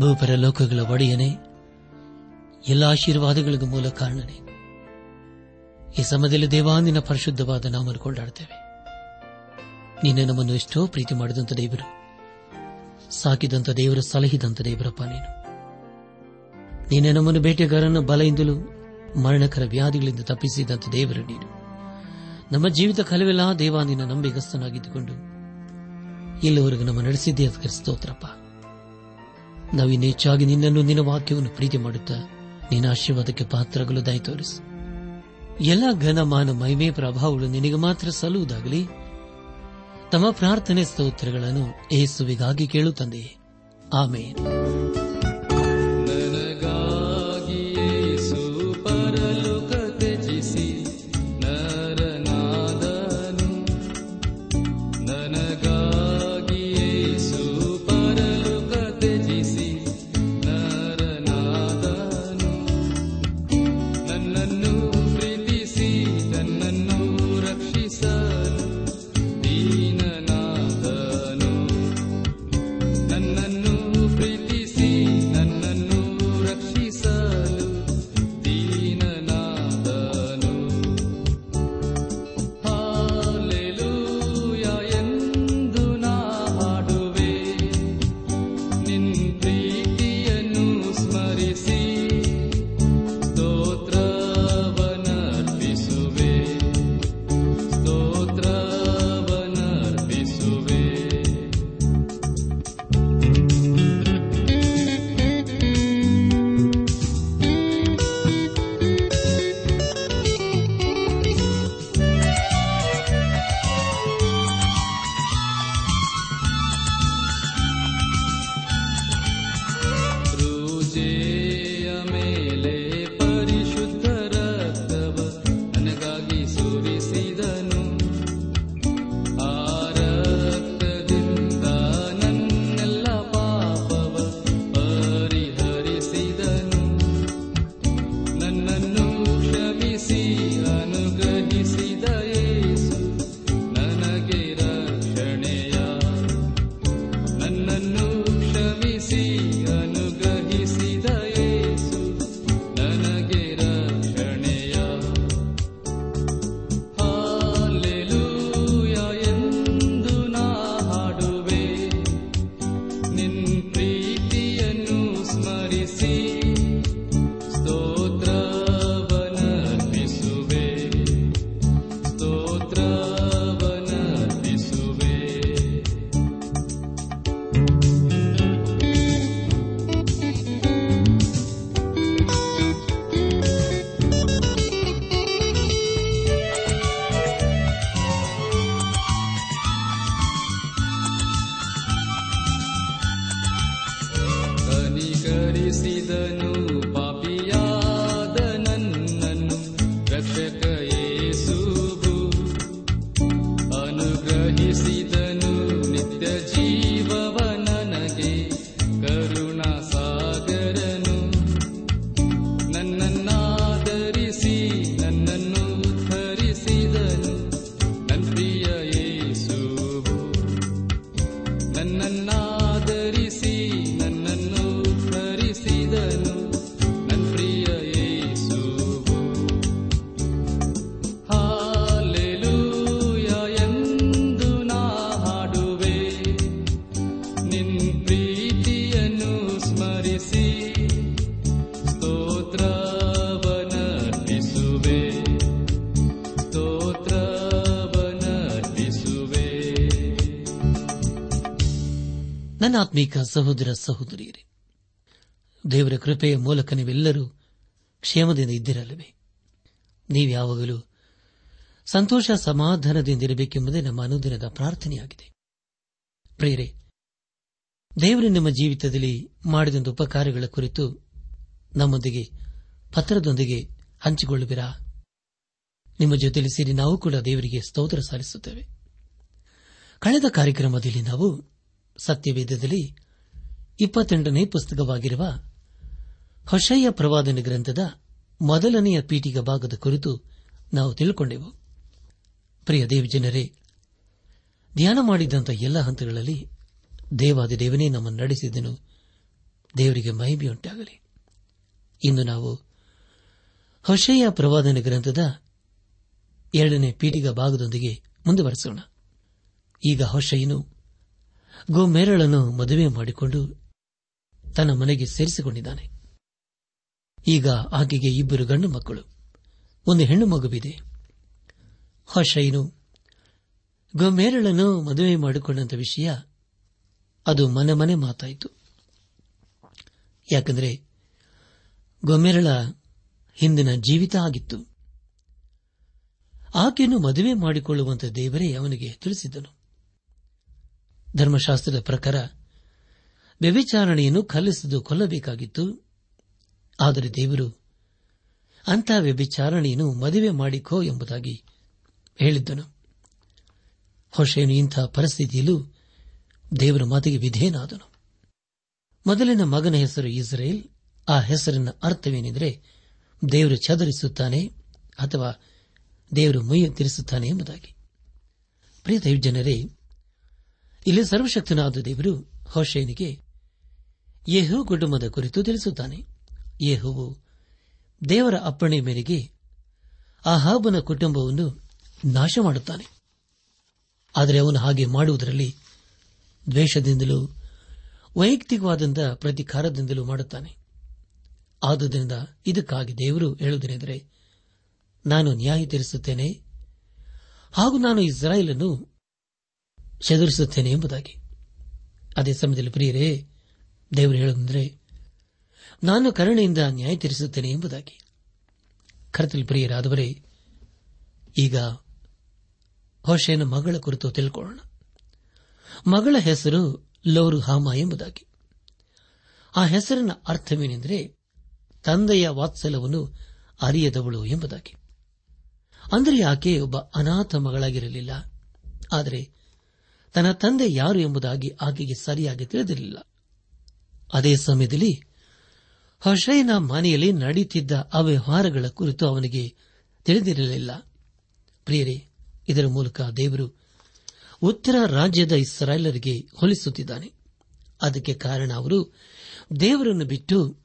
ಭೂಪರ ಲೋಕಗಳ ಒಡೆಯನೇ, ಎಲ್ಲ ಆಶೀರ್ವಾದಗಳಿಗೂ ಮೂಲ ಕಾರಣನೇ. ಈ ಸಮಯದಲ್ಲಿ ದೇವಾಂದಿನ ಪರಿಶುದ್ಧವಾದ ನಾಮನ್ನು ಕೊಂಡಾಡ್ತೇವೆ ನಿನ್ನೆ ನಮ್ಮನ್ನು ಎಷ್ಟೋ ಪ್ರೀತಿ ಮಾಡಿದಂತ ದೇವರು ಸಾಕಿದಂತ ದೇವರು ಸಲಹಿದಂತ ದೇವರಪ್ಪ ನೀನು. ನೀನೆ ನಮ್ಮನ್ನು ಬೇಟೆಗಾರನ ಬಲೆಯಿಂದಲೂ ಮರಣಕರ ವ್ಯಾಧಿಗಳಿಂದ ತಪ್ಪಿಸಿದಂತ ದೇವರು ನೀನು. ನಮ್ಮ ಜೀವಿತ ಕಲವೆಲ್ಲ ದೇವಾಂದಿನ ನಂಬಿಗಸ್ತನಾಗಿದ್ದುಕೊಂಡು, ಇಲ್ಲಿವರೆಗೂ ನಮ್ಮ ನಡೆಸಿದ್ದೇ ಸ್ತೋತ್ರಪ್ಪ. ನಾವಿನ್ನು ಹೆಚ್ಚಾಗಿ ನಿನ್ನನ್ನು ನಿನ್ನ ವಾಕ್ಯವನ್ನು ಪ್ರೀತಿ ಮಾಡುತ್ತಾ ನಿನ್ನ ಆಶೀರ್ವಾದಕ್ಕೆ ಪಾತ್ರಗಳು ದಯ ತೋರಿಸು. ಎಲ್ಲ ಘನಮಾನ ಮಹಿಮೆ ಪ್ರಭಾವಗಳು ನಿನಗೆ ಮಾತ್ರ ಸಲ್ಲುವುದಾಗಲಿ. ತಮ್ಮ ಪ್ರಾರ್ಥನೆ ಸ್ತೋತ್ರಗಳನ್ನು ಏಸುವಿಗಾಗಿ ಕೇಳುತ್ತಂದೆ ಆಮೇಲೆ ಆತ್ಮೀಕ ಸಹೋದರ ಸಹೋದರಿಯರೇ, ದೇವರ ಕೃಪೆಯ ಮೂಲಕ ನೀವೆಲ್ಲರೂ ಕ್ಷೇಮದಿಂದ ಇದ್ದಿರಲಿವೆ ನೀವು ಯಾವಾಗಲೂ ಸಂತೋಷ ಸಮಾಧಾನದಿಂದಿರಬೇಕೆಂಬುದೇ ನಮ್ಮ ಅನುದಿನದ ಪ್ರಾರ್ಥನೆಯಾಗಿದೆ. ಪ್ರೇರೆ ದೇವರು ನಿಮ್ಮ ಜೀವಿತದಲ್ಲಿ ಮಾಡಿದಂಥ ಉಪಕಾರಗಳ ಕುರಿತು ನಮ್ಮೊಂದಿಗೆ ಪತ್ರದೊಂದಿಗೆ ಹಂಚಿಕೊಳ್ಳುವಿರಾ? ನಿಮ್ಮ ಜೊತೆಯಲ್ಲಿ ಸೇರಿ ನಾವು ಕೂಡ ದೇವರಿಗೆ ಸ್ತೋತ್ರ ಸಲ್ಲಿಸುತ್ತೇವೆ. ಕಳೆದ ಕಾರ್ಯಕ್ರಮದಲ್ಲಿ ನಾವು ಸತ್ಯವೇದದಲ್ಲಿ ಇಪ್ಪತ್ತೆಂಟನೇ ಪುಸ್ತಕವಾಗಿರುವ ಹೊಷಯ್ಯ ಪ್ರವಾದನ ಗ್ರಂಥದ ಮೊದಲನೆಯ ಪೀಠಿಗ ಭಾಗದ ಕುರಿತು ನಾವು ತಿಳ್ಕೊಂಡೆವು. ಪ್ರಿಯ ದೇವಜನರೇ, ಧ್ಯಾನ ಮಾಡಿದಂಥ ಎಲ್ಲ ಹಂತಗಳಲ್ಲಿ ದೇವಾದಿ ದೇವನೇ ನಮ್ಮನ್ನು ನಡೆಸಿದನು. ದೇವರಿಗೆ ಮಹಿಮೆಯುಂಟಾಗಲಿ. ಇಂದು ನಾವು ಹೊಷೆಯ ಪ್ರವಾದನ ಗ್ರಂಥದ ಎರಡನೇ ಪೀಠಿಗ ಭಾಗದೊಂದಿಗೆ ಮುಂದುವರೆಸೋಣ. ಈಗ ಹೊಷೆಯನು ಗೋಮೇರಳನ್ನು ಮದುವೆ ಮಾಡಿಕೊಂಡು ತನ್ನ ಮನೆಗೆ ಸೇರಿಸಿಕೊಂಡಿದ್ದಾನೆ. ಈಗ ಆಕೆಗೆ ಇಬ್ಬರು ಗಂಡು ಮಕ್ಕಳು. ಒಂದು ಹೆಣ್ಣು ಮಗುವಿದೆ. ಹಶೈನು ಗೋಮೇರಳನ್ನು ಮದುವೆ ಮಾಡಿಕೊಂಡಂತ ವಿಷಯ ಅದು ಮನೆ ಮನೆ ಮಾತಾಯಿತು. ಯಾಕಂದರೆ ಗೊಮೇರಳ ಹಿಂದಿನ ಜೀವಿತ ಆಗಿತ್ತು. ಆಕೆಯನ್ನು ಮದುವೆ ಮಾಡಿಕೊಳ್ಳುವಂತ ದೇವರೇ ಅವನಿಗೆ ತಿಳಿಸಿದ್ದನು. ಧರ್ಮಶಾಸ್ತ್ರದ ಪ್ರಕಾರ ವ್ಯಭಿಚಾರಣೆಯನ್ನು ಕಲಿಸಿದು ಕೊಲ್ಲಬೇಕಾಗಿತ್ತು. ಆದರೆ ದೇವರು ಅಂತಹ ವ್ಯಭಿಚಾರಣೆಯನ್ನು ಮದುವೆ ಮಾಡಿಕೋ ಎಂಬುದಾಗಿ ಹೇಳಿದ್ದನು. ಹೊಷೇನು ಇಂತಹ ಪರಿಸ್ಥಿತಿಯಲ್ಲೂ ದೇವರ ಮಾತಿಗೆ ವಿಧೇಯನಾದನು. ಮೊದಲಿನ ಮಗನ ಹೆಸರು ಇಸ್ರೇಲ್. ಆ ಹೆಸರಿನ ಅರ್ಥವೇನೆಂದರೆ ದೇವರು ಚದರಿಸುತ್ತಾನೆ ಅಥವಾ ದೇವರು ಮುಯ್ಯ ತಿರಿಸುತ್ತಾನೆ ಎಂಬುದಾಗಿ. ಪ್ರಿಯ ಜನರೇ ಇಲ್ಲಿ ಸರ್ವಶಕ್ತನಾದ ದೇವರು ಹೋಶೇನಿಗೆ ಯೇಹು ಕುಟುಂಬದ ಕುರಿತು ತಿಳಿಸುತ್ತಾನೆ. ಯೇಹುವು ದೇವರ ಅಪ್ಪಣೆ ಮೇರೆಗೆ ಆಹಾಬನ ಕುಟುಂಬವನ್ನು ನಾಶ ಮಾಡುತ್ತಾನೆ ಆದರೆ ಅವನು ಹಾಗೆ ಮಾಡುವುದರಲ್ಲಿ ದ್ವೇಷದಿಂದಲೂ ವೈಯಕ್ತಿಕವಾದಂತಹ ಪ್ರತಿಕಾರದಿಂದಲೂ ಮಾಡುತ್ತಾನೆ. ಆದುದರಿಂದ ಇದಕ್ಕಾಗಿ ದೇವರು ಹೇಳುವುದೇನೆಂದರೆ, ನಾನು ನ್ಯಾಯ ತೀರಿಸುತ್ತೇನೆ ಹಾಗೂ ನಾನು ಇಸ್ರಾಯೇಲನ್ನು ಚದುರಿಸುತ್ತೇನೆ ಎಂಬುದಾಗಿ. ಅದೇ ಸಮಯದಲ್ಲಿ ಪ್ರಿಯರೇ, ದೇವರು ಹೇಳುವುದಂದರೆ, ನಾನು ಕರುಣೆಯಿಂದ ನ್ಯಾಯ ತೀರಿಸುತ್ತೇನೆ ಎಂಬುದಾಗಿ. ಕರ್ತಲ್ ಪ್ರಿಯರಾದವರೇ, ಈಗ ಹೊಶೇನ ಮಗಳ ಕುರಿತು ತಿಳ್ಕೊಳ್ಳೋಣ. ಮಗಳ ಹೆಸರು ಲೋರು ಹಾಮ ಎಂಬುದಾಗಿ. ಆ ಹೆಸರಿನ ಅರ್ಥವೇನೆಂದರೆ, ತಂದೆಯ ವಾತ್ಸಲ್ಯವನ್ನು ಅರಿಯದವಳು ಎಂಬುದಾಗಿ. ಅಂದರೆ ಆಕೆ ಒಬ್ಬ ಅನಾಥ ಮಗಳಾಗಿರಲಿಲ್ಲ. ಆದರೆ ತನ್ನ ತಂದೆ ಯಾರು ಎಂಬುದಾಗಿ ಆಕೆಗೆ ಸರಿಯಾಗಿ ತಿಳಿದಿರಲಿಲ್ಲ. ಅದೇ ಸಮಯದಲ್ಲಿ ಹೊಷೈನ ಮನೆಯಲ್ಲಿ ನಡೆಯುತ್ತಿದ್ದ ಅವ್ಯವಹಾರಗಳ ಕುರಿತು ಅವನಿಗೆ ತಿಳಿದಿರಲಿಲ್ಲ. ಪ್ರಿಯರೇ, ಇದರ ಮೂಲಕ ದೇವರು ಉತ್ತರ ರಾಜ್ಯದ ಇಸ್ರಾಯೇಲರಿಗೆ ಹೋಲಿಸುತ್ತಿದ್ದಾನೆ. ಅದಕ್ಕೆ ಕಾರಣ ಅವರು ದೇವರನ್ನು ಬಿಟ್ಟು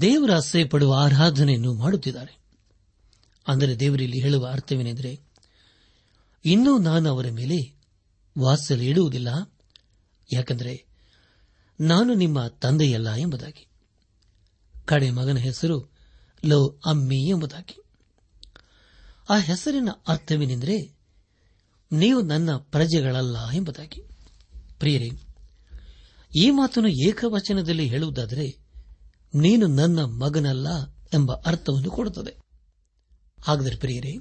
ದೇವರ ಆಸೆ ಪಡುವ ಆರಾಧನೆಯನ್ನು ಮಾಡುತ್ತಿದ್ದಾರೆ. ಅಂದರೆ ದೇವರಲ್ಲಿ ಹೇಳುವ ಅರ್ಥವೇನೆಂದರೆ, ಇನ್ನೂ ನಾನು ಅವರ ಮೇಲೆ ವಾತ್ಸಲ್ಯ ಇಡುವುದಿಲ್ಲ. ಯಾಕೆಂದರೆ ನಾನು ನಿಮ್ಮ ತಂದೆಯಲ್ಲ ಎಂಬುದಾಗಿ. ಕಡೆ ಮಗನ ಹೆಸರು ಲೋ ಅಮ್ಮಿ ಎಂಬುದಾಗಿ. ಆ ಹೆಸರಿನ ಅರ್ಥವೇನೆಂದರೆ ನೀವು ನನ್ನ ಪ್ರಜೆಗಳಲ್ಲ ಎಂಬುದಾಗಿ. ಪ್ರಿಯರೇ, ಈ ಮಾತನ್ನು ಏಕವಚನದಲ್ಲಿ ಹೇಳುವುದಾದರೆ ನೀನು ನನ್ನ ಮಗನಲ್ಲ ಎಂಬ ಅರ್ಥವನ್ನು ಕೊಡುತ್ತದೆ. ಹಾಗಾದರೆ ಪ್ರಿಯರೇ,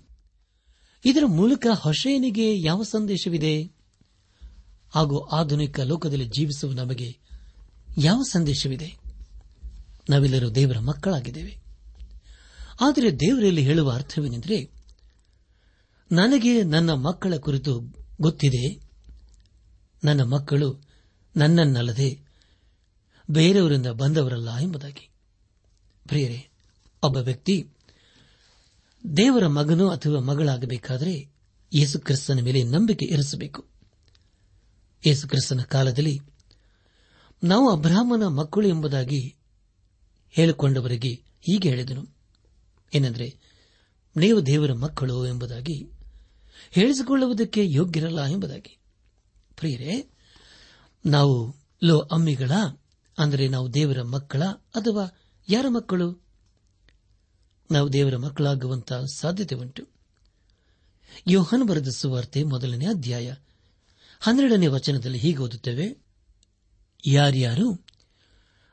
ಇದರ ಮೂಲಕ ಹೊಸೇನಿಗೆ ಯಾವ ಸಂದೇಶವಿದೆ? ಹಾಗೂ ಆಧುನಿಕ ಲೋಕದಲ್ಲಿ ಜೀವಿಸುವ ನಮಗೆ ಯಾವ ಸಂದೇಶವಿದೆ? ನಾವೆಲ್ಲರೂ ದೇವರ ಮಕ್ಕಳಾಗಿದ್ದೇವೆ. ಆದರೆ ದೇವರಲ್ಲಿ ಹೇಳುವ ಅರ್ಥವೇನೆಂದರೆ, ನನಗೆ ನನ್ನ ಮಕ್ಕಳ ಕುರಿತು ಗೊತ್ತಿದೆ. ನನ್ನ ಮಕ್ಕಳು ನನ್ನನ್ನಲ್ಲದೆ ಬೇರೆಯವರಿಂದ ಬಂದವರಲ್ಲ ಎಂಬುದಾಗಿ. ಪ್ರಿಯರೇ, ಒಬ್ಬ ವ್ಯಕ್ತಿ ದೇವರ ಮಗನು ಅಥವಾ ಮಗಳಾಗಬೇಕಾದರೆ ಯೇಸು ಕ್ರಿಸ್ತನ ಮೇಲೆ ನಂಬಿಕೆ ಇರಿಸಬೇಕು. ಯೇಸು ಕ್ರಿಸ್ತನ ಕಾಲದಲ್ಲಿ ನಾವು ಅಬ್ರಾಹ್ಮನ ಮಕ್ಕಳು ಎಂಬುದಾಗಿ ಹೇಳಿಕೊಂಡವರಿಗೆ ಹೀಗೆ ಹೇಳಿದನು. ಏನೆಂದರೆ, ನೀವು ದೇವರ ಮಕ್ಕಳು ಎಂಬುದಾಗಿ ಹೇಳಿಸಿಕೊಳ್ಳುವುದಕ್ಕೆ ಯೋಗ್ಯರಲ್ಲ ಎಂಬುದಾಗಿ. ಪ್ರಿಯರೇ, ನಾವು ಲೋ ಅಮ್ಮಿಗಳ, ಅಂದರೆ ನಾವು ದೇವರ ಮಕ್ಕಳ ಅಥವಾ ಯಾರ ಮಕ್ಕಳು? ನಾವು ದೇವರ ಮಕ್ಕಳಾಗುವಂತಹ ಸಾಧ್ಯತೆ ಉಂಟು ಯೋಹನ್ ಬರೆದ ಸುವಾರ್ತೆ ಮೊದಲನೇ ಅಧ್ಯಾಯ ಹನ್ನೆರಡನೇ ವಚನದಲ್ಲಿ ಹೀಗೆ ಓದುತ್ತೇವೆ. ಯಾರ್ಯಾರು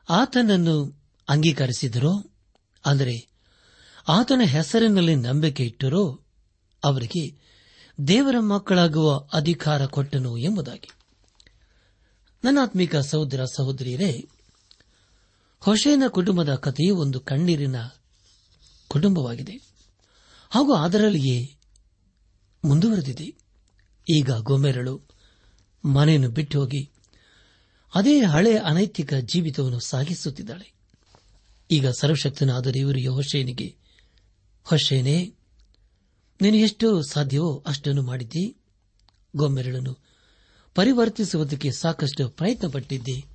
ಆತನನ್ನು ಅಂಗೀಕರಿಸಿದರೋ, ಅಂದರೆ ಆತನ ಹೆಸರಿನಲ್ಲಿ ನಂಬಿಕೆ ಇಟ್ಟರೋ, ಅವರಿಗೆ ದೇವರ ಮಕ್ಕಳಾಗುವ ಅಧಿಕಾರ ಕೊಟ್ಟನು ಎಂಬುದಾಗಿ. ನನ್ನಾತ್ಮಿಕ ಸಹೋದರ ಸಹೋದರಿಯರೇ ಹೊಸೇನ ಕುಟುಂಬದ ಕಥೆಯು ಒಂದು ಕಣ್ಣೀರಿನ ಕುಟುಂಬವಾಗಿದೆ. ಹಾಗೂ ಅದರಲ್ಲಿಯೇ ಮುಂದುವರೆದಿದೆ. ಈಗ ಗೋಮೆರಳು ಮನೆಯನ್ನು ಬಿಟ್ಟು ಹೋಗಿ ಅದೇ ಹಳೆ ಅನೈತಿಕ ಜೀವಿತವನ್ನು ಸಾಗಿಸುತ್ತಿದ್ದಾಳೆ. ಈಗ ಸರ್ವಶಕ್ತನಾದ ದೇವರು ಯಹೋಶೇನಿಗೆ ಹೊಶೇನೆ ನೀನು ಎಷ್ಟು ಸಾಧ್ಯವೋ ಅಷ್ಟನ್ನು ಮಾಡಿದ್ದಿ. ಗೊಮ್ಮೆರಳನ್ನು ಪರಿವರ್ತಿಸುವುದಕ್ಕೆ ಸಾಕಷ್ಟು ಪ್ರಯತ್ನ ಪಟ್ಟಿದ್ದಿ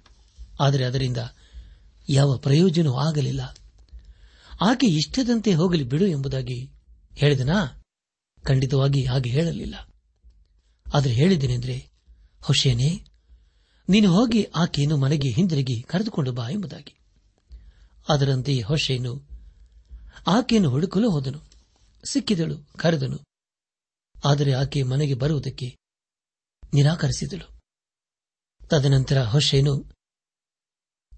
ಆದರೆ ಅದರಿಂದ ಯಾವ ಪ್ರಯೋಜನವೂ ಆಗಲಿಲ್ಲ. ಆಕೆ ಇಷ್ಟದಂತೆ ಹೋಗಲಿ ಬಿಡು ಎಂಬುದಾಗಿ ಹೇಳಿದನಾ? ಖಂಡಿತವಾಗಿ ಹಾಗೆ ಹೇಳಲಿಲ್ಲ. ಆದರೆ ಹೇಳಿದ್ದೇನೆಂದ್ರೆ ಹೊಶೇನೆ ನೀನು ಹೋಗಿ ಆಕೆಯನ್ನು ಮನೆಗೆ ಹಿಂದಿರುಗಿ ಕರೆದುಕೊಂಡು ಬಾ ಎಂಬುದಾಗಿ. ಅದರಂತೆ ಹೊಶೇನು ಆಕೆಯನ್ನು ಹುಡುಕಲು ಹೋದನು. ಸಿಕ್ಕಿದಳು, ಕರೆದನು. ಆದರೆ ಆಕೆ ಮನೆಗೆ ಬರುವುದಕ್ಕೆ ನಿರಾಕರಿಸಿದಳು. ತದನಂತರ ಹೊಶೇನು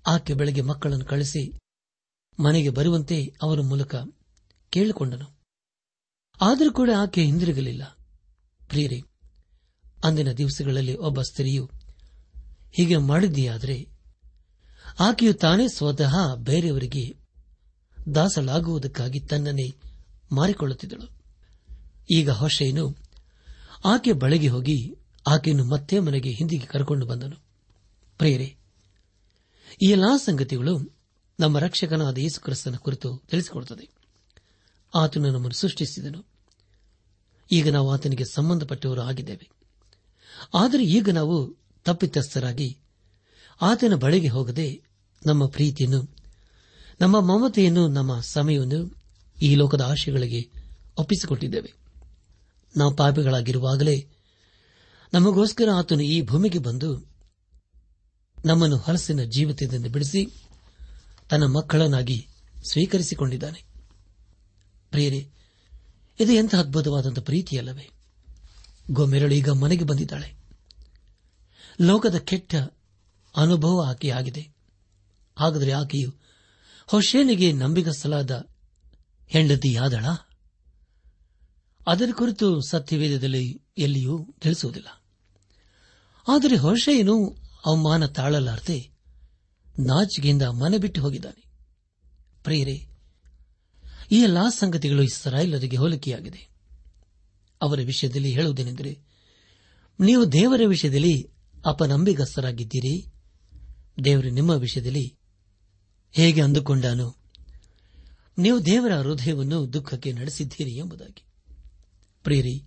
ಆಕೆ ಬೆಳಗ್ಗೆ ಮಕ್ಕಳನ್ನು ಕಳಿಸಿ ಮನೆಗೆ ಬರುವಂತೆ ಅವರ ಮೂಲಕ ಕೇಳಿಕೊಂಡನು. ಆದರೂ ಕೂಡ ಆಕೆ ಹಿಂದಿರುಗಲಿಲ್ಲ. ಪ್ರಿಯರೇ ಅಂದಿನ ದಿವಸಗಳಲ್ಲಿ ಒಬ್ಬ ಸ್ತ್ರೀಯು, ಹೀಗೆ ಮಾಡಿದೆಯಾದರೆ ಆಕೆಯು ತಾನೇ ಸ್ವತಃ ಬೇರೆಯವರಿಗೆ ದಾಸಳಾಗುವುದಕ್ಕಾಗಿ ತನ್ನನ್ನೇ ಮಾರಿಕೊಳ್ಳುತ್ತಿದ್ದಳು. ಈಗ ಹೊಶೆಯನ್ನು ಆಕೆ ಬಳಿಗೆ ಹೋಗಿ ಆಕೆಯನ್ನು ಮತ್ತೆ ಮನೆಗೆ ಹಿಂದಿಗೆ ಕರೆಕೊಂಡು ಬಂದನು. ಪ್ರೇರೆ ಈ ಎಲ್ಲಾ ಸಂಗತಿಗಳು ನಮ್ಮ ರಕ್ಷಕನಾದ ಯೇಸುಕ್ರಿಸ್ತನ ಕುರಿತು ತಿಳಿಸಿಕೊಡುತ್ತದೆ. ಆತನು ನಮ್ಮನ್ನು ಸೃಷ್ಟಿಸಿದನು. ಈಗ ನಾವು ಆತನಿಗೆ ಸಂಬಂಧಪಟ್ಟವರು ಆಗಿದ್ದೇವೆ. ಆದರೆ ಈಗ ನಾವು ತಪ್ಪಿತಸ್ಥರಾಗಿ ಆತನ ಬಳಿಗೆ ಹೋಗದೆ ನಮ್ಮ ಪ್ರೀತಿಯನ್ನು, ನಮ್ಮ ಮಮತೆಯನ್ನು, ನಮ್ಮ ಸಮಯವನ್ನು ಈ ಲೋಕದ ಆಶೆಗಳಿಗೆ ಒಪ್ಪಿಸಿಕೊಟ್ಟಿದ್ದೇವೆ. ನಾವು ಪಾಪಿಗಳಾಗಿರುವಾಗಲೇ ನಮಗೋಸ್ಕರ ಆತನು ಈ ಭೂಮಿಗೆ ಬಂದು ನಮ್ಮನ್ನು ಹರಸಿನ ಜೀವಿತದಿಂದ ಬಿಡಿಸಿ ತನ್ನ ಮಕ್ಕಳನ್ನಾಗಿ ಸ್ವೀಕರಿಸಿಕೊಂಡಿದ್ದಾನೆ. ಪ್ರಿಯರೇ, ಇದು ಎಂಥ ಅದ್ಭುತವಾದಂಥ ಪ್ರೀತಿಯಲ್ಲವೇ? ಗೋಮೆರಳು ಈಗ ಮನೆಗೆ ಬಂದಿದ್ದಾಳೆ. ಲೋಕದ ಕೆಟ್ಟ ಅನುಭವ ಆಕೆಯಾಗಿದೆ ಹಾಗಾದರೆ ಆಕೆಯು ಹೊಸೇನಿಗೆ ನಂಬಿಗಸ್ತಲಾದ ಹೆಂಡತಿಯಾದಳ ಅದರ ಕುರಿತು ಸತ್ಯವೇದದಲ್ಲಿ ಎಲ್ಲಿಯೂ ತಿಳಿಸುವುದಿಲ್ಲ. ಆದರೆ ಹೊಶೇನು ಅವಮಾನ ತಾಳಲಾರದೆ ನಾಚಿಗೆಯಿಂದ ಮನೆ ಬಿಟ್ಟು ಹೋಗಿದ್ದಾನೆ. ಪ್ರಿಯರೇ, ಈ ಎಲ್ಲಾ ಸಂಗತಿಗಳು ಇಸ್ರಾಯೇಲರಿಗೆ ಹೋಲಿಕೆಯಾಗಿದೆ. ಅವರ ವಿಷಯದಲ್ಲಿ ಹೇಳುವುದೇನೆಂದರೆ, ನೀವು ದೇವರ ವಿಷಯದಲ್ಲಿ ಅಪನಂಬಿಗಸ್ತರಾಗಿದ್ದೀರಿ. ದೇವರು ನಿಮ್ಮ ವಿಷಯದಲ್ಲಿ ಹೇಗೆ ಅಂದುಕೊಂಡಾನು? ನೀವು ದೇವರ ಹೃದಯವನ್ನು ದುಃಖಕ್ಕೆ ನಡೆಸಿದ್ದೀರಿ ಎಂಬುದಾಗಿ. ಪ್ರೇರಿ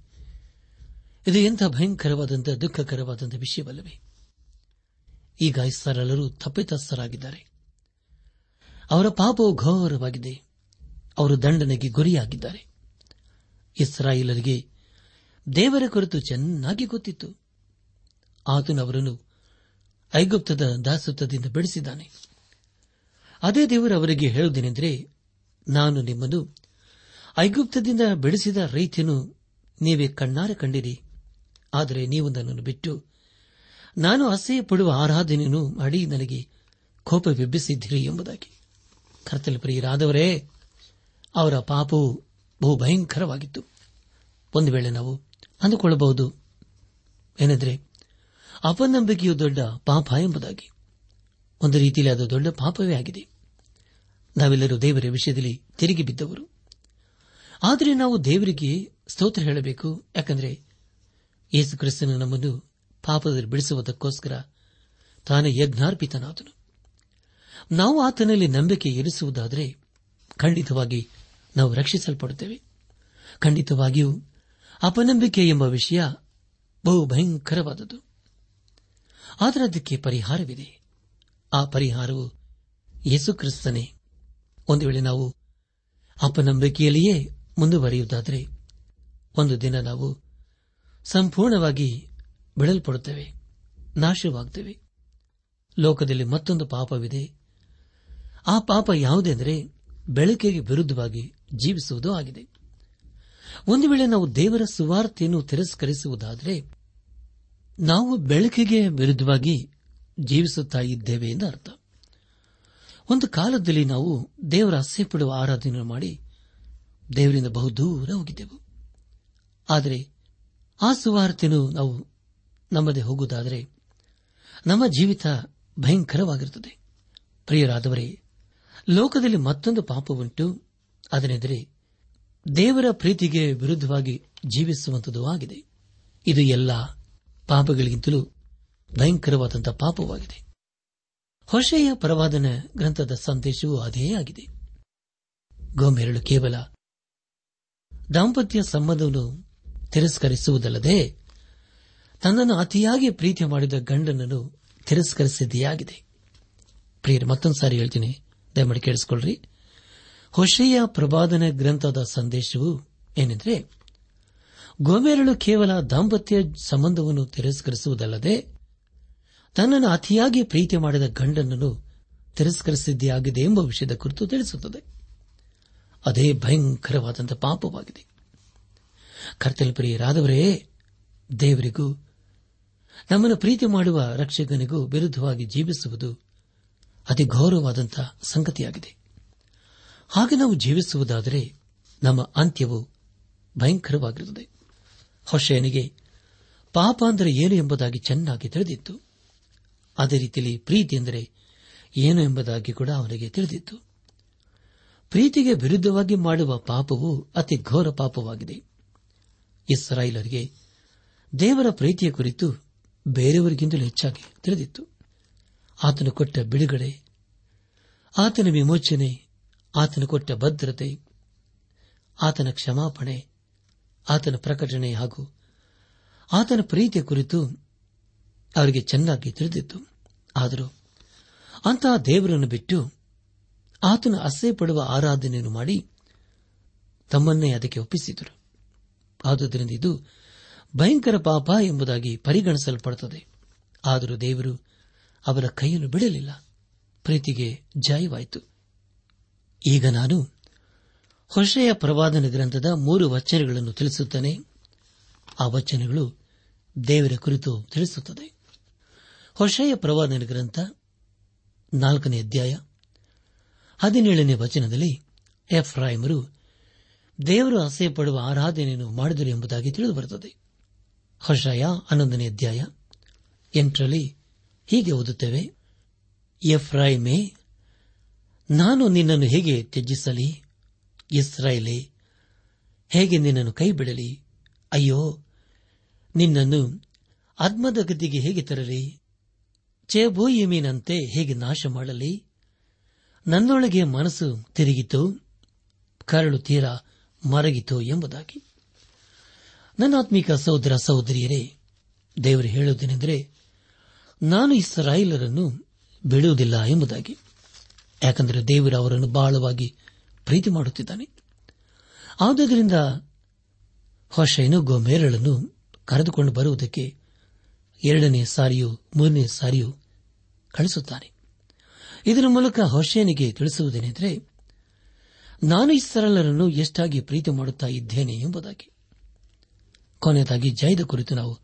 ಇದು ಎಂಥ ಭಯಂಕರವಾದಂಥ, ದುಃಖಕರವಾದಂಥ ವಿಷಯವಲ್ಲವೇ? ಈಗ ಇಸ್ರಾಯೇಲರು ತಪ್ಪಿತಸ್ಥರಾಗಿದ್ದಾರೆ. ಅವರ ಪಾಪವು ಘೋರವಾಗಿದೆ. ಅವರು ದಂಡನೆಗೆ ಗುರಿಯಾಗಿದ್ದಾರೆ. ಇಸ್ರಾಯೇಲರಿಗೆ ದೇವರ ಕುರಿತು ಚೆನ್ನಾಗಿ ಗೊತ್ತಿತ್ತು. ಆತನು ಅವರನ್ನು ಐಗುಪ್ತದ ದಾಸತ್ವದಿಂದ ಬಿಡಿಸಿದ್ದಾನೆ. ಅದೇ ದೇವರು ಅವರಿಗೆ ಹೇಳುವುದೇನೆಂದರೆ, ನಾನು ನಿಮ್ಮನ್ನು ಐಗುಪ್ತದಿಂದ ಬಿಡಿಸಿದ ರೀತಿಯನ್ನು ನೀವೇ ಕಣ್ಣಾರೆ ಕಂಡಿರಿ. ಆದರೆ ನೀವು ನನ್ನನ್ನು ಬಿಟ್ಟು ನಾನು ಅಸಹ್ಯ ಪಡುವ ಆರಾಧನೆಯನ್ನು ಮಾಡಿ ನನಗೆ ಕೋಪ ಬಿಬ್ಬಿಸಿದ್ದೀರಿ ಎಂಬುದಾಗಿ. ಕರ್ತಲ ಪ್ರಿಯರಾದವರೇ, ಅವರ ಪಾಪವು ಬಹು ಭಯಂಕರವಾಗಿತ್ತು ಒಂದು ವೇಳೆ ನಾವು ಅಂದುಕೊಳ್ಳಬಹುದು. ಏನೆಂದರೆ ಅಪನಂಬಿಕೆಯು ದೊಡ್ಡ ಪಾಪ ಎಂಬುದಾಗಿ. ಒಂದು ರೀತಿಯಲ್ಲಿ ಅದು ದೊಡ್ಡ ಪಾಪವೇ ಆಗಿದೆ. ನಾವೆಲ್ಲರೂ ದೇವರ ವಿಷಯದಲ್ಲಿ ತಿರುಗಿ ಬಿದ್ದವರು. ಆದರೆ ನಾವು ದೇವರಿಗೆ ಸ್ತೋತ್ರ ಹೇಳಬೇಕು. ಯಾಕಂದರೆ, ಯೇಸು ಕ್ರಿಸ್ತನು ನಮ್ಮನ್ನು ಪಾಪದಲ್ಲಿ ಬಿಡಿಸುವುದಕ್ಕೋಸ್ಕರ ತಾನೇ ಯಜ್ಞಾರ್ಪಿತನಾದನು. ನಾವು ಆತನಲ್ಲಿ ನಂಬಿಕೆ ಇರಿಸುವುದಾದರೆ, ಖಂಡಿತವಾಗಿ ನಾವು ರಕ್ಷಿಸಲ್ಪಡುತ್ತೇವೆ. ಖಂಡಿತವಾಗಿಯೂ ಅಪನಂಬಿಕೆ ಎಂಬ ವಿಷಯ ಬಹು ಭಯಂಕರವಾದದ್ದು ಆದರೆ ಅದಕ್ಕೆ ಪರಿಹಾರವಿದೆ. ಆ ಪರಿಹಾರವು ಯೇಸುಕ್ರಿಸ್ತನೇ. ಒಂದು ವೇಳೆ ನಾವು ಅಪನಂಬಿಕೆಯಲ್ಲಿಯೇ ಮುಂದುವರಿಯುವುದಾದರೆ, ಒಂದು ದಿನ ನಾವು ಸಂಪೂರ್ಣವಾಗಿ ಬಿಡಲ್ಪಡುತ್ತೇವೆ ನಾಶವಾಗುತ್ತೇವೆ ಲೋಕದಲ್ಲಿ ಮತ್ತೊಂದು ಪಾಪವಿದೆ. ಆ ಪಾಪ ಯಾವುದೆಂದರೆ, ಬೆಳಕಿಗೆ ವಿರುದ್ಧವಾಗಿ ಜೀವಿಸುವುದೂ ಆಗಿದೆ. ಒಂದು ವೇಳೆ ನಾವು ದೇವರ ಸುವಾರ್ತೆಯನ್ನು ತಿರಸ್ಕರಿಸುವುದಾದರೆ, ನಾವು ಬೆಳಕಿಗೆ ವಿರುದ್ಧವಾಗಿ ಜೀವಿಸುತ್ತಾ ಇದ್ದೇವೆ ಎಂದು ಅರ್ಥ. ಒಂದು ಕಾಲದಲ್ಲಿ ನಾವು ದೇವರ ಅಸೆ ಪಡುವ ಆರಾಧನೆ ಮಾಡಿ ದೇವರಿಂದ ಬಹುದೂರ ಹೋಗಿದ್ದೆವು. ಆದರೆ, ಆ ಸುವಾರ್ತೆಯನ್ನು ನಾವು ನಮ್ಮದೇ ಹೋಗುವುದಾದರೆ, ನಮ್ಮ ಜೀವಿತ ಭಯಂಕರವಾಗಿರುತ್ತದೆ. ಪ್ರಿಯರಾದವರೇ, ಲೋಕದಲ್ಲಿ ಮತ್ತೊಂದು ಪಾಪವುಂಟು ಅದನೆಂದರೆ ದೇವರ ಪ್ರೀತಿಗೆ ವಿರುದ್ಧವಾಗಿ ಜೀವಿಸುವಂಥದ್ದು ಆಗಿದೆ. ಇದು ಎಲ್ಲ ಪಾಪಗಳಿಗಿಂತಲೂ ಭಯಂಕರವಾದಂತಹ ಪಾಪವಾಗಿದೆ. ಹೊಷೆಯ ಪರವಾದನ ಗ್ರಂಥದ ಸಂದೇಶವೂ ಅದೇ ಆಗಿದೆ. ಗೋಮೆರಳು ಕೇವಲ ದಾಂಪತ್ಯ ಸಂಬಂಧವನ್ನು ತಿರಸ್ಕರಿಸುವುದಲ್ಲದೆ ತನ್ನನ್ನು ಅತಿಯಾಗಿ ಪ್ರೀತಿ ಮಾಡಿದ ಗಂಡನನ್ನು ತಿರಸ್ಕರಿಸಿದೆಯಾಗಿದೆ. ಪ್ರಿಯರು ಮತ್ತೊಂದು ಸಾರಿ ಹೇಳ್ತೀನಿ. ದಯಮಾಡಿ ಕೇಳಿಸಿಕೊಳ್ಳ್ರಿ ಹೊಷೆಯ ಪ್ರಬಾದನ ಗ್ರಂಥದ ಸಂದೇಶವು ಏನೆಂದರೆ, ಗೋಮೆರಳು ಕೇವಲ ದಾಂಪತ್ಯ ಸಂಬಂಧವನ್ನು ತಿರಸ್ಕರಿಸುವುದಲ್ಲದೆ, ತನ್ನನ್ನು ಅತಿಯಾಗಿ ಪ್ರೀತಿ ಮಾಡಿದ ಗಂಡನನ್ನು ತಿರಸ್ಕರಿಸಿದ್ದೇ ಎಂಬ ವಿಷಯದ ಕುರಿತು ತಿಳಿಸುತ್ತದೆ. ಅದೇ ಭಯಂಕರವಾದಂತಹ ಪಾಪವಾಗಿದೆ. ಕರ್ತಲ್ಪ್ರಿಯರಾದವರೇ ದೇವರಿಗೂ, ನಮ್ಮನ್ನು ಪ್ರೀತಿ ಮಾಡುವ ರಕ್ಷಕನಿಗೂ ವಿರುದ್ಧವಾಗಿ ಜೀವಿಸುವುದು ಅತಿ ಗೌರವವಾದಂತಹ ಸಂಗತಿಯಾಗಿದೆ. ಹಾಗೆ ನಾವು ಜೀವಿಸುವುದಾದರೆ ನಮ್ಮ ಅಂತ್ಯವು ಭಯಂಕರವಾಗಿರುತ್ತದೆ. ಹೊಶಯನಿಗೆ ಪಾಪ ಅಂದರೆ ಏನು ಎಂಬುದಾಗಿ ಚೆನ್ನಾಗಿ ತಿಳಿದಿತ್ತು. ಅದೇ ರೀತಿಯಲ್ಲಿ ಪ್ರೀತಿ ಎಂದರೆ ಏನು ಎಂಬುದಾಗಿ ಕೂಡ ಅವನಿಗೆ ತಿಳಿದಿತ್ತು. ಪ್ರೀತಿಗೆ ವಿರುದ್ಧವಾಗಿ ಮಾಡುವ ಪಾಪವು ಅತಿ ಘೋರ ಪಾಪವಾಗಿದೆ. ಇಸ್ರಾಯಿಲರಿಗೆ ದೇವರ ಪ್ರೀತಿಯ ಕುರಿತು ಬೇರೆಯವರಿಗಿಂತಲೂ ಹೆಚ್ಚಾಗಿ ತಿಳಿದಿತ್ತು. ಆತನು ಕೊಟ್ಟ ಬಿಡುಗಡೆ, ಆತನ ವಿಮೋಚನೆ ಆತನು ಕೊಟ್ಟ ಭದ್ರತೆ, ಆತನ ಕ್ಷಮಾಪಣೆ, ಆತನ ಪ್ರಕಟಣೆ ಹಾಗೂ ಆತನ ಪ್ರೀತಿಯ ಕುರಿತು ಅವರಿಗೆ ಚೆನ್ನಾಗಿ ತಿಳಿದಿತ್ತು. ಆದರೂ ಅಂತಹ ದೇವರನ್ನು ಬಿಟ್ಟು ಆತನ ಅಸೆ ಪಡುವ ಆರಾಧನೆಯನ್ನು ಮಾಡಿ ತಮ್ಮನ್ನೇ ಅದಕ್ಕೆ ಒಪ್ಪಿಸಿದರು. ಆದುದರಿಂದ ಇದು ಭಯಂಕರ ಪಾಪ ಎಂಬುದಾಗಿ ಪರಿಗಣಿಸಲ್ಪಡುತ್ತದೆ. ಆದರೂ ದೇವರು ಅವರ ಕೈಯನ್ನು ಬಿಡಲಿಲ್ಲ. ಪ್ರೀತಿಗೆ ಜಾಯವಾಯಿತು. ಈಗ ನಾನು ಹೊಸೆಯ ಪ್ರವಾದನ ಗ್ರಂಥದ ಮೂರು ವಚನಗಳನ್ನು ತಿಳಿಸುತ್ತೇನೆ. ಆ ವಚನಗಳು ದೇವರ ಕುರಿತು ತಿಳಿಸುತ್ತದೆ. ಹೊಸೆಯ ಪ್ರವಾದನ ಗ್ರಂಥ ನಾಲ್ಕನೇ ಅಧ್ಯಾಯ ಹದಿನೇಳನೇ ವಚನದಲ್ಲಿ ಎಫ್ರಾಯಿಮರು ದೇವರು ಅಸಹ್ಯ ಪಡುವ ಆರಾಧನೆಯನ್ನು ಮಾಡಿದರು ಎಂಬುದಾಗಿ ತಿಳಿದುಬರುತ್ತದೆ. ಹೊಷಯ ಹನ್ನೊಂದನೇ ಅಧ್ಯಾಯ ಎಂಟರಲ್ಲಿ ಹೀಗೆ ಓದುತ್ತೇವೆ, ಎಫ್ರಾಯಿಮೇ ನಾನು ನಿನ್ನನ್ನು ಹೇಗೆ ತ್ಯಜಿಸಲಿ? ಇಸ್ರಾಯೇಲೇ, ಹೇಗೆ ನಿನ್ನನ್ನು ಕೈಬಿಡಲಿ? ಅಯ್ಯೋ, ನಿನ್ನನ್ನು ಆತ್ಮದ ಗತಿಗೆ ಹೇಗೆ ತರಲಿ? ಚೇಬೋಯಿಮೀನಂತೆ ಹೇಗೆ ನಾಶ ಮಾಡಲಿ ನನ್ನೊಳಗೆ ಮನಸ್ಸು ತಿರುಗಿತು, ಕರಳು ತೀರ ಮರಗಿತು ಎಂಬುದಾಗಿ. ನನ್ನಾತ್ಮಿಕ ಸಹೋದರ ಸಹೋದರಿಯರೇ, ದೇವರು ಹೇಳುವುದೇನೆಂದರೆ, ನಾನು ಇಸ್ರಾಯಿಲರನ್ನು ಬಿಡುವುದಿಲ್ಲ ಎಂಬುದಾಗಿ. ಯಾಕಂದರೆ ದೇವರು ಅವರನ್ನು ಬಹಳವಾಗಿ ಪ್ರೀತಿ ಮಾಡುತ್ತಿದ್ದಾನೆ. ಆದುದರಿಂದ ಹೊಷೆನು ಗೋಮೇರಳನ್ನು ಕರೆದುಕೊಂಡು ಬರುವುದಕ್ಕೆ ಎರಡನೇ ಸಾರಿಯೂ ಮೂರನೇ ಸಾರಿಯೂ ಕಳಿಸುತ್ತಾನೆ. ಇದರ ಮೂಲಕ ಹೊಷೇನಿಗೆ ತಿಳಿಸುವುದೇನೆಂದರೆ, ನಾನು ಈ ಸರಳರನ್ನು ಎಷ್ಟಾಗಿ ಪ್ರೀತಿ ಮಾಡುತ್ತಾ ಇದ್ದೇನೆ ಎಂಬುದಾಗಿ. ಕೊನೆಯದಾಗಿ ಜಯದ ಕುರಿತು ನಾವು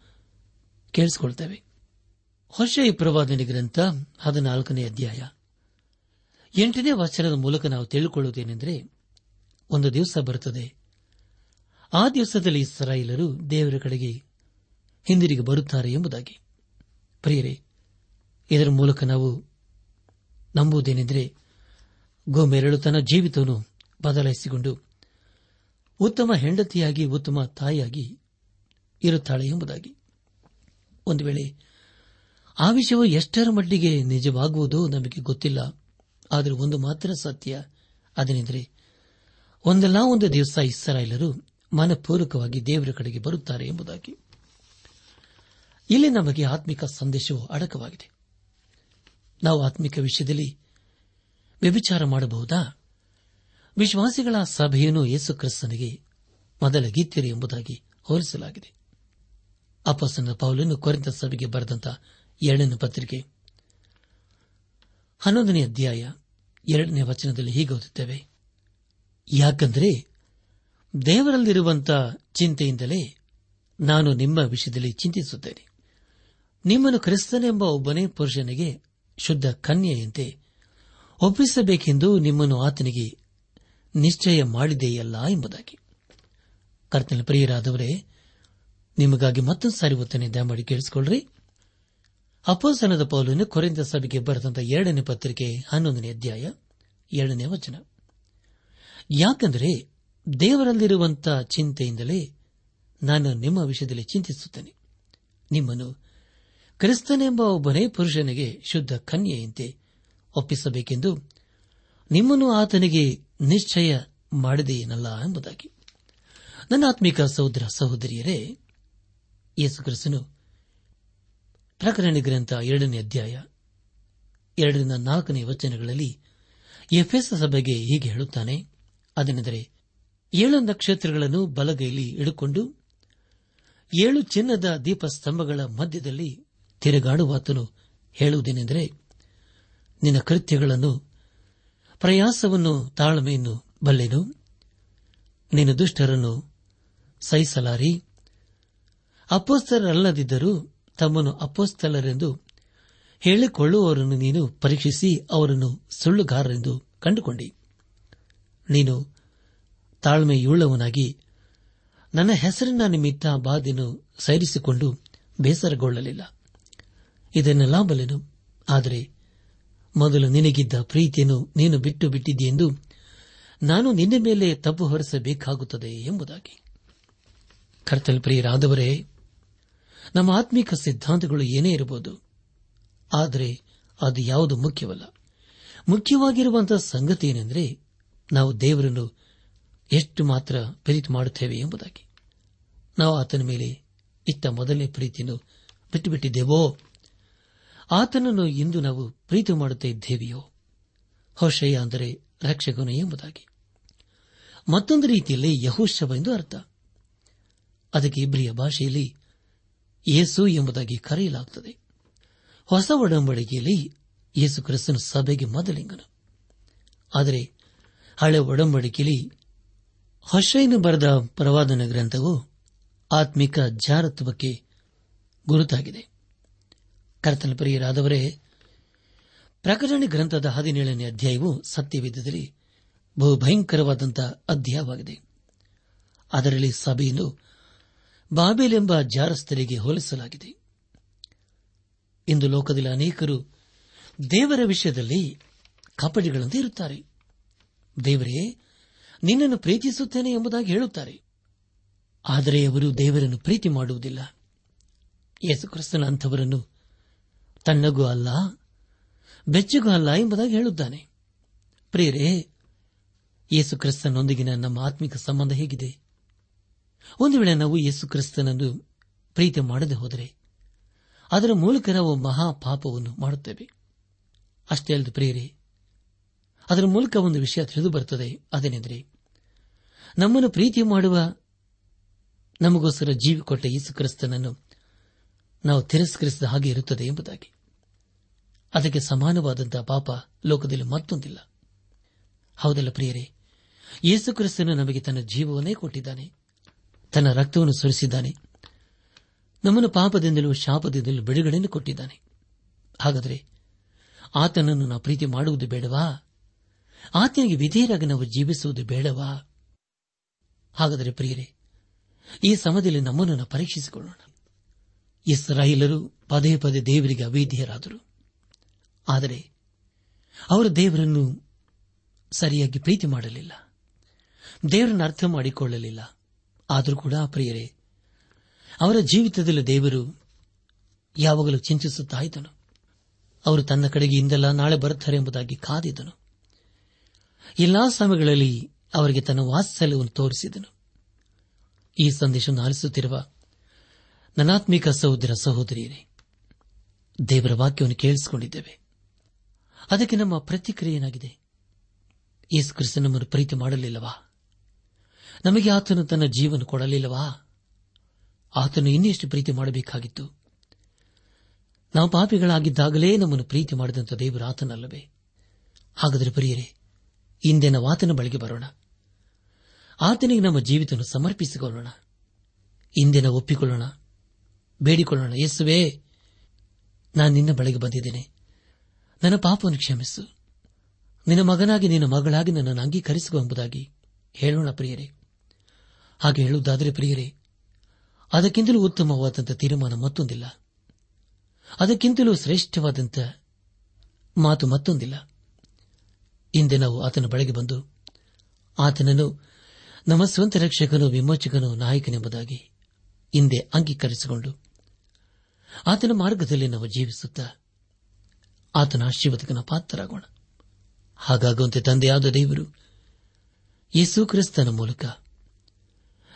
ಕೇಳಿಸಿಕೊಳ್ತೇವೆ. ಹೊಸ ಪ್ರವಾದನೆ ಗ್ರಂಥ ಹದಿನಾಲ್ಕನೇ ಅಧ್ಯಾಯ ಎಂಟನೇ ವಚನದ ಮೂಲಕ ನಾವು ತಿಳಿದುಕೊಳ್ಳುವುದೇನೆಂದರೆ ಒಂದು ದಿವಸ ಬರುತ್ತದೆ. ಆ ದಿವಸದಲ್ಲಿ ಇಸ್ರಾಯಿಲರು ದೇವರ ಕಡೆಗೆ ಹಿಂದಿರುಗಿ ಬರುತ್ತಾರೆ ಎಂಬುದಾಗಿ. ಪ್ರಿಯರೇ, ಇದರ ಮೂಲಕ ನಾವು ನಂಬುವುದೇನೆಂದರೆ ಗೋಮೆರಳು ತನ್ನ ಜೀವಿತವನ್ನು ಬದಲಾಯಿಸಿಕೊಂಡು ಉತ್ತಮ ಹೆಂಡತಿಯಾಗಿ, ಉತ್ತಮ ತಾಯಿಯಾಗಿ ಇರುತ್ತಾಳೆ ಎಂಬುದಾಗಿ. ಒಂದು ವೇಳೆ ಆ ವಿಷಯವು ಎಷ್ಟರ ಮಟ್ಟಿಗೆ ನಿಜವಾಗುವುದೋ ನಮಗೆ ಗೊತ್ತಿಲ್ಲ. ಆದರೆ ಒಂದು ಮಾತ್ರ ಸತ್ಯ. ಅದನೆಂದರೆ, ಒಂದಲ್ಲ ಒಂದು ದಿವಸ ಇಸ್ರಾಯೇಲರು ಮನಪೂರ್ವಕವಾಗಿ ದೇವರ ಕಡೆಗೆ ಬರುತ್ತಾರೆ ಎಂಬುದಾಗಿ. ಇಲ್ಲಿ ನಮಗೆ ಆತ್ಮಿಕ ಸಂದೇಶವು ಅಡಕವಾಗಿದೆ. ನಾವು ಆತ್ಮಿಕ ವಿಷಯದಲ್ಲಿ ವ್ಯಭಿಚಾರ ಮಾಡಬಹುದಾ? ವಿಶ್ವಾಸಿಗಳ ಸಭೆಯನ್ನು ಯೇಸು ಕ್ರಿಸ್ತನಿಗೆ ಮೊದಲ ಗೀತ್ಯರು ಎಂಬುದಾಗಿ ಹೋಲಿಸಲಾಗಿದೆ. ಅಪಸನ ಪೌಲನ್ನು ಕೊರೆತ ಸಭೆಗೆ ಬರೆದಂತ ಎರಡನೇ ಪತ್ರಿಕೆ ಹನ್ನೊಂದನೇ ಅಧ್ಯಾಯ ಎರಡನೇ ವಚನದಲ್ಲಿ ಹೀಗೆ ಓದುತ್ತೇವೆ. ಯಾಕಂದರೆ ದೇವರಲ್ಲಿರುವಂತ ಚಿಂತೆಯಿಂದಲೇ ನಾನು ನಿಮ್ಮ ವಿಷಯದಲ್ಲಿ ಚಿಂತಿಸುತ್ತೇನೆ. ನಿಮ್ಮನ್ನು ಕ್ರಿಸ್ತನೆಂಬ ಒಬ್ಬನೇ ಪುರುಷನಿಗೆ ಶುದ್ಧ ಕನ್ಯೆಯಂತೆ ಒಪ್ಪಿಸಬೇಕೆಂದು ನಿಮ್ಮನ್ನು ಆತನಿಗೆ ನಿಶ್ಚಯ ಮಾಡಿದೆಯಲ್ಲ ಎಂಬುದಾಗಿ. ಕರ್ತನ ಪ್ರಿಯರಾದವರೇ, ನಿಮಗಾಗಿ ಮತ್ತೊಂದು ಸಾರಿ ಒತ್ತನೆ ದಯಮಾಡಿ ಕೇಳಿಸಿಕೊಳ್ಳ್ರಿ. ಅಪೋಸನದ ಪೌಲನ್ನು ಕೊರೆಂದ ಸಭೆಗೆ ಬರೆದಂತ ಎರಡನೇ ಪತ್ರಿಕೆ ಹನ್ನೊಂದನೇ ಅಧ್ಯಾಯ ಎರಡನೇ ವಚನ. ಯಾಕೆಂದರೆ ದೇವರಲ್ಲಿರುವಂತಹ ಚಿಂತೆಯಿಂದಲೇ ನಾನು ನಿಮ್ಮ ವಿಷಯದಲ್ಲಿ ಚಿಂತಿಸುತ್ತೇನೆ. ನಿಮ್ಮನ್ನು ಕ್ರಿಸ್ತನೆಂಬ ಒಬ್ಬನೇ ಪುರುಷನಿಗೆ ಶುದ್ಧ ಕನ್ಯೆಯಂತೆ ಒಪ್ಪಿಸಬೇಕೆಂದು ನಿಮ್ಮನ್ನು ಆತನಿಗೆ ನಿಶ್ಚಯ ಮಾಡಿದೆಯೇನಲ್ಲ ಎಂಬುದಾಗಿ. ನನ್ನ ಆತ್ಮಿಕ ಸಹೋದರ ಸಹೋದರಿಯರೇ, ಯೇಸು ಕ್ರಿಸ್ತನು ಪ್ರಕರಣ ಗ್ರಂಥ ಎರಡನೇ ಅಧ್ಯಾಯ, ಎರಡರಿಂದ ನಾಲ್ಕನೇ ವಚನಗಳಲ್ಲಿ ಎಫ್ಎಸ್ ಸಭೆಗೆ ಹೀಗೆ ಹೇಳುತ್ತಾನೆ, ಅದೇನೆಂದರೆ ಏಳು ನಕ್ಷತ್ರಗಳನ್ನು ಬಲಗೈಲಿ ಇಡುಕೊಂಡು ಏಳು ಚಿನ್ನದ ದೀಪಸ್ತಂಭಗಳ ಮಧ್ಯದಲ್ಲಿ ತಿರುಗಾಡುವಾತನು ಹೇಳುವುದೇನೆಂದರೆ, ನಿನ್ನ ಕೃತ್ಯಗಳನ್ನು, ಪ್ರಯಾಸವನ್ನು ತಾಳ್ಮೆಯನ್ನು ಬಲ್ಲೆನು, ನಿನ್ನ ದುಷ್ಟರನ್ನು ಸಹಿಸಲಾರಿ ಅಪೋಸ್ತರಲ್ಲದಿದ್ದರೂ ತಮ್ಮನ್ನು ಅಪೋಸ್ತಲರೆಂದು ಹೇಳಿಕೊಳ್ಳುವವರನ್ನು ನೀನು ಪರೀಕ್ಷಿಸಿ ಅವರನ್ನು ಸುಳ್ಳುಗಾರರೆಂದು ಕಂಡುಕೊಂಡಿ. ನೀನು ತಾಳ್ಮೆಯುಳ್ಳವನಾಗಿ ನನ್ನ ಹೆಸರಿನ ನಿಮಿತ್ತ ಬಾಧೆಯನ್ನು ಸೈರಿಸಿಕೊಂಡು ಬೇಸರಗೊಳ್ಳಲಿಲ್ಲ. ಇದನ್ನೆಲ್ಲ ಬಲೆನು ಆದರೆ ಮೊದಲು ನಿನಗಿದ್ದ ಪ್ರೀತಿಯನ್ನು ನೀನು ಬಿಟ್ಟು ಬಿಟ್ಟಿದ್ದೆಂದು ನಾನು ನಿನ್ನ ಮೇಲೆ ತಪ್ಪು ಹೊರಿಸಬೇಕಾಗುತ್ತದೆ ಎಂಬುದಾಗಿ. ಕರ್ತಲ್ ಪ್ರಿಯರಾದವರೇ ನಮ್ಮ ಆತ್ಮಿಕ ಸಿದ್ಧಾಂತಗಳು ಏನೇ ಇರಬಹುದು, ಆದರೆ ಅದು ಯಾವುದು ಮುಖ್ಯವಲ್ಲ. ಮುಖ್ಯವಾಗಿರುವಂತಹ ಸಂಗತಿ ಏನೆಂದರೆ, ನಾವು ದೇವರನ್ನು ಎಷ್ಟು ಮಾತ್ರ ಪ್ರೀತಿ ಮಾಡುತ್ತೇವೆ ಎಂಬುದಾಗಿ. ನಾವು ಆತನ ಮೇಲೆ ಇತ್ತ ಮೊದಲನೇ ಪ್ರೀತಿಯನ್ನು ಬಿಟ್ಟುಬಿಟ್ಟಿದ್ದೇವೋ? ಆತನನ್ನು ಇಂದು ನಾವು ಪ್ರೀತಿ ಮಾಡುತ್ತಾ ಇದ್ದೇವೆಯೋ ಹೊಶಯ ಅಂದರೆ ರಕ್ಷಕನು ಎಂಬುದಾಗಿ. ಮತ್ತೊಂದು ರೀತಿಯಲ್ಲಿ ಯಹೋಶವ ಎಂದು ಅರ್ಥ. ಅದಕ್ಕೆ ಇಬ್ರಿಯ ಭಾಷೆಯಲ್ಲಿ ಯೇಸು ಎಂಬುದಾಗಿ ಕರೆಯಲಾಗುತ್ತದೆ. ಹೊಸ ಒಡಂಬಡಿಕೆಯಲ್ಲಿ ಯೇಸು ಕ್ರಿಸ್ತನ ಸಭೆಗೆ ಮೊದಲಿಂಗನು. ಆದರೆ ಹಳೆ ಒಡಂಬಡಿಕೆಯಲ್ಲಿ ಹೊಸೈನು ಬರೆದ ಪ್ರವಾದನ ಗ್ರಂಥವು ಆತ್ಮಿಕ ಜಾರತ್ವಕ್ಕೆ ಗುರುತಾಗಿದೆ. ಕರ್ತನ ಪ್ರಿಯರಾದವರೇ, ಪ್ರಕಟಣೆ ಗ್ರಂಥದ ಹದಿನೇಳನೇ ಅಧ್ಯಾಯವು ಸತ್ಯವೇದದಲ್ಲಿ ಬಹು ಭಯಂಕರವಾದಂತಹ ಅಧ್ಯಾಯವಾಗಿದೆ. ಅದರಲ್ಲಿ ಸಭೆಯನ್ನು ಬಾಬೇಲ್ ಎಂಬ ಜಾರಸ್ಥರಿಗೆ ಹೋಲಿಸಲಾಗಿದೆ. ಇಂದು ಲೋಕದಲ್ಲಿ ಅನೇಕರು ದೇವರ ವಿಷಯದಲ್ಲಿ ಕಪಟಿಗಳಂತೆ ಇರುತ್ತಾರೆ. ದೇವರೇ, ನಿನ್ನನ್ನು ಪ್ರೀತಿಸುತ್ತೇನೆ ಎಂಬುದಾಗಿ ಹೇಳುತ್ತಾರೆ. ಆದರೆ ಅವರು ದೇವರನ್ನು ಪ್ರೀತಿ ಮಾಡುವುದಿಲ್ಲ. ಯೇಸುಕ್ರಿಸ್ತನ ಅಂಥವರನ್ನು ತನ್ನಗೂ ಅಲ್ಲ, ಬೆಚ್ಚಗೂ ಅಲ್ಲ ಎಂಬುದಾಗಿ ಹೇಳುತ್ತಾನೆ. ಪ್ರಿಯರೇ, ಯೇಸುಕ್ರಿಸ್ತನೊಂದಿಗಿನ ನಮ್ಮ ಆತ್ಮಿಕ ಸಂಬಂಧ ಹೇಗಿದೆ? ಒಂದು ವೇಳೆ ನಾವು ಯೇಸು ಕ್ರಿಸ್ತನನ್ನು ಪ್ರೀತಿ ಮಾಡದೆ ಹೋದರೆ ಅದರ ಮೂಲಕ ನಾವು ಮಹಾ ಪಾಪವನ್ನು ಮಾಡುತ್ತೇವೆ. ಅಷ್ಟೇ ಅಲ್ಲದೆ ಪ್ರಿಯರೇ, ಅದರ ಮೂಲಕ ಒಂದು ವಿಷಯ ತಿಳಿದು ಬರುತ್ತದೆ. ಅದೇನೆಂದರೆ ನಮ್ಮನ್ನು ಪ್ರೀತಿ ಮಾಡುವ ನಮಗೋಸ್ಕರ ಜೀವಿ ಕೊಟ್ಟ ಯೇಸು ಕ್ರಿಸ್ತನನ್ನು ನಾವು ತಿರಸ್ಕರಿಸಿದ ಹಾಗೆ ಇರುತ್ತದೆ ಎಂಬುದಾಗಿ. ಅದಕ್ಕೆ ಸಮಾನವಾದಂತಹ ಪಾಪ ಲೋಕದಲ್ಲಿ ಮತ್ತೊಂದಿಲ್ಲ. ಹೌದಲ್ಲ ಪ್ರಿಯರೇ, ಯೇಸು ಕ್ರಿಸ್ತನು ನಮಗೆ ತನ್ನ ಜೀವವನ್ನೇ ಕೊಟ್ಟಿದ್ದಾನೆ. ತನ್ನ ರಕ್ತವನ್ನು ಸುರಿಸಿದ್ದಾನೆ. ನಮ್ಮನ್ನು ಪಾಪದಿಂದಲೂ ಶಾಪದಿಂದಲೂ ಬಿಡುಗಡೆಯನ್ನು ಕೊಟ್ಟಿದ್ದಾನೆ. ಹಾಗಾದರೆ ಆತನನ್ನು ನಾವು ಪ್ರೀತಿ ಮಾಡುವುದು ಬೇಡವಾ? ಆತನಿಗೆ ವಿಧೇಯರಾಗಿ ನಾವು ಜೀವಿಸುವುದು ಬೇಡವಾ? ಹಾಗಾದರೆ ಪ್ರಿಯರೇ, ಈ ಸಮಯದಲ್ಲಿ ನಮ್ಮನ್ನು ನಾವು ಪರೀಕ್ಷಿಸಿಕೊಳ್ಳೋಣ. ಇಸ್ರಾಯಿಲರು ಪದೇ ಪದೇ ದೇವರಿಗೆ ಅವಿಧೇಯರಾದರು. ಆದರೆ ಅವರು ದೇವರನ್ನು ಸರಿಯಾಗಿ ಪ್ರೀತಿ ಮಾಡಲಿಲ್ಲ. ದೇವರನ್ನು ಅರ್ಥ ಮಾಡಿಕೊಳ್ಳಲಿಲ್ಲ. ಆದರೂ ಕೂಡ, ಪ್ರಿಯರೇ, ಅವರ ಜೀವಿತದಲ್ಲಿ ದೇವರು ಯಾವಾಗಲೂ ಚಿಂತಿಸುತ್ತಾ ಇದ್ದನು ಅವರು ತನ್ನ ಕಡೆಗೆ ಇಂದೆಲ್ಲ ನಾಳೆ ಬರುತ್ತಾರೆ ಎಂಬುದಾಗಿ ಕಾದಿದ್ದನು. ಎಲ್ಲಾ ಸಮಯಗಳಲ್ಲಿ ಅವರಿಗೆ ತನ್ನ ವಾತ್ಸಲ್ಯವನ್ನು ತೋರಿಸಿದನು. ಈ ಸಂದೇಶವನ್ನು ಆಲಿಸುತ್ತಿರುವ ನನಾತ್ಮಿಕ ಸಹೋದರ ಸಹೋದರಿಯರೇ, ದೇವರ ವಾಕ್ಯವನ್ನು ಕೇಳಿಸಿಕೊಂಡಿದ್ದೇವೆ. ಅದಕ್ಕೆ ನಮ್ಮ ಪ್ರತಿಕ್ರಿಯೆ ಏನಾಗಿದೆ ಯೇಸು ಕ್ರಿಸ್ತ ನಮ್ಮನ್ನು ಪ್ರೀತಿ ಮಾಡಲಿಲ್ಲವಾ? ನಮಗೆ ಆತನು ತನ್ನ ಜೀವನ ಕೊಡಲಿಲ್ಲವಾ? ಆತನು ಇನ್ನೆಷ್ಟು ಪ್ರೀತಿ ಮಾಡಬೇಕಾಗಿತ್ತು? ನಾವು ಪಾಪಿಗಳಾಗಿದ್ದಾಗಲೇ ನಮ್ಮನ್ನು ಪ್ರೀತಿ ಮಾಡಿದಂಥ ದೇವರು ಆತನಲ್ಲವೇ? ಹಾಗಾದರೆ ಪ್ರಿಯರೇ ನಾವು ಆತನ ಬಳಿಗೆ ಬರೋಣ. ಆತನಿಗೆ ನಮ್ಮ ಜೀವಿತವನ್ನು ಸಮರ್ಪಿಸಿಕೊಳ್ಳೋಣ. ಇಂದಿನ ಒಪ್ಪಿಕೊಳ್ಳೋಣ. ಬೇಡಿಕೊಳ್ಳೋಣ, ಯೇಸುವೇ, ನಾನು ನಿನ್ನ ಬಳಿಗೆ ಬಂದಿದ್ದೇನೆ. ನನ್ನ ಪಾಪವನ್ನು ಕ್ಷಮಿಸು. ನಿನ್ನ ಮಗನಾಗಿ ನಿನ್ನ ಮಗಳಾಗಿ ನನ್ನನ್ನು ಅಂಗೀಕರಿಸುವ ಎಂಬುದಾಗಿ ಹೇಳೋಣ ಪ್ರಿಯರೇ. ಹಾಗೆ ಹೇಳುವುದಾದರೆ ಪ್ರಿಯರೇ, ಅದಕ್ಕಿಂತಲೂ ಉತ್ತಮವಾದಂಥ ತೀರ್ಮಾನ ಮತ್ತೊಂದಿಲ್ಲ. ಅದಕ್ಕಿಂತಲೂ ಶ್ರೇಷ್ಠವಾದಂಥ ಮಾತು ಮತ್ತೊಂದಿಲ್ಲ. ಹಿಂದೆ ನಾವು ಆತನ ಬಳಿಗೆ ಬಂದು, ಆತನನ್ನು ನಮ್ಮ ಸ್ವಂತ ರಕ್ಷಕನು ವಿಮೋಚಕನು ನಾಯಕನೆಂಬುದಾಗಿ ಹಿಂದೆ ಅಂಗೀಕರಿಸಿಕೊಂಡು, ಆತನ ಮಾರ್ಗದಲ್ಲಿ ನಾವು ಜೀವಿಸುತ್ತಾ ಆತನ ಆಶೀರ್ವದಕನ ಪಾತ್ರರಾಗೋಣ. ಹಾಗಾಗುವಂತೆ ತಂದೆಯಾದ ದೇವರು ಯೇಸು ಕ್ರಿಸ್ತನ ಮೂಲಕ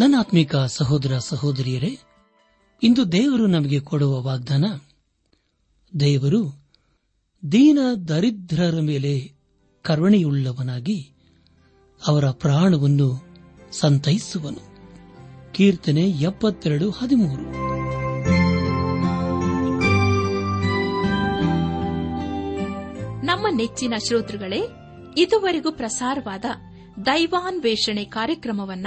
ನನ್ನ ಆತ್ಮಿಕ ಸಹೋದರ ಸಹೋದರಿಯರೇ, ಇಂದು ದೇವರು ನಮಗೆ ಕೊಡುವ ವಾಗ್ದಾನ, ದೇವರು ದೀನ ದರಿದ್ರರ ಮೇಲೆ ಕರುಣೆಯುಳ್ಳವನಾಗಿ ಅವರ ಪ್ರಾಣವನ್ನು ಸಂತೈಸುವನು. ಕೀರ್ತನೆ ಎಪ್ಪತ್ತೆರಡು ಹದಿಮೂರು. ನಮ್ಮ ನೆಚ್ಚಿನ ಶ್ರೋತೃಗಳೇ, ಇದುವರೆಗೂ ಪ್ರಸಾರವಾದ ದೈವಾನ್ವೇಷಣೆ ಕಾರ್ಯಕ್ರಮವನ್ನ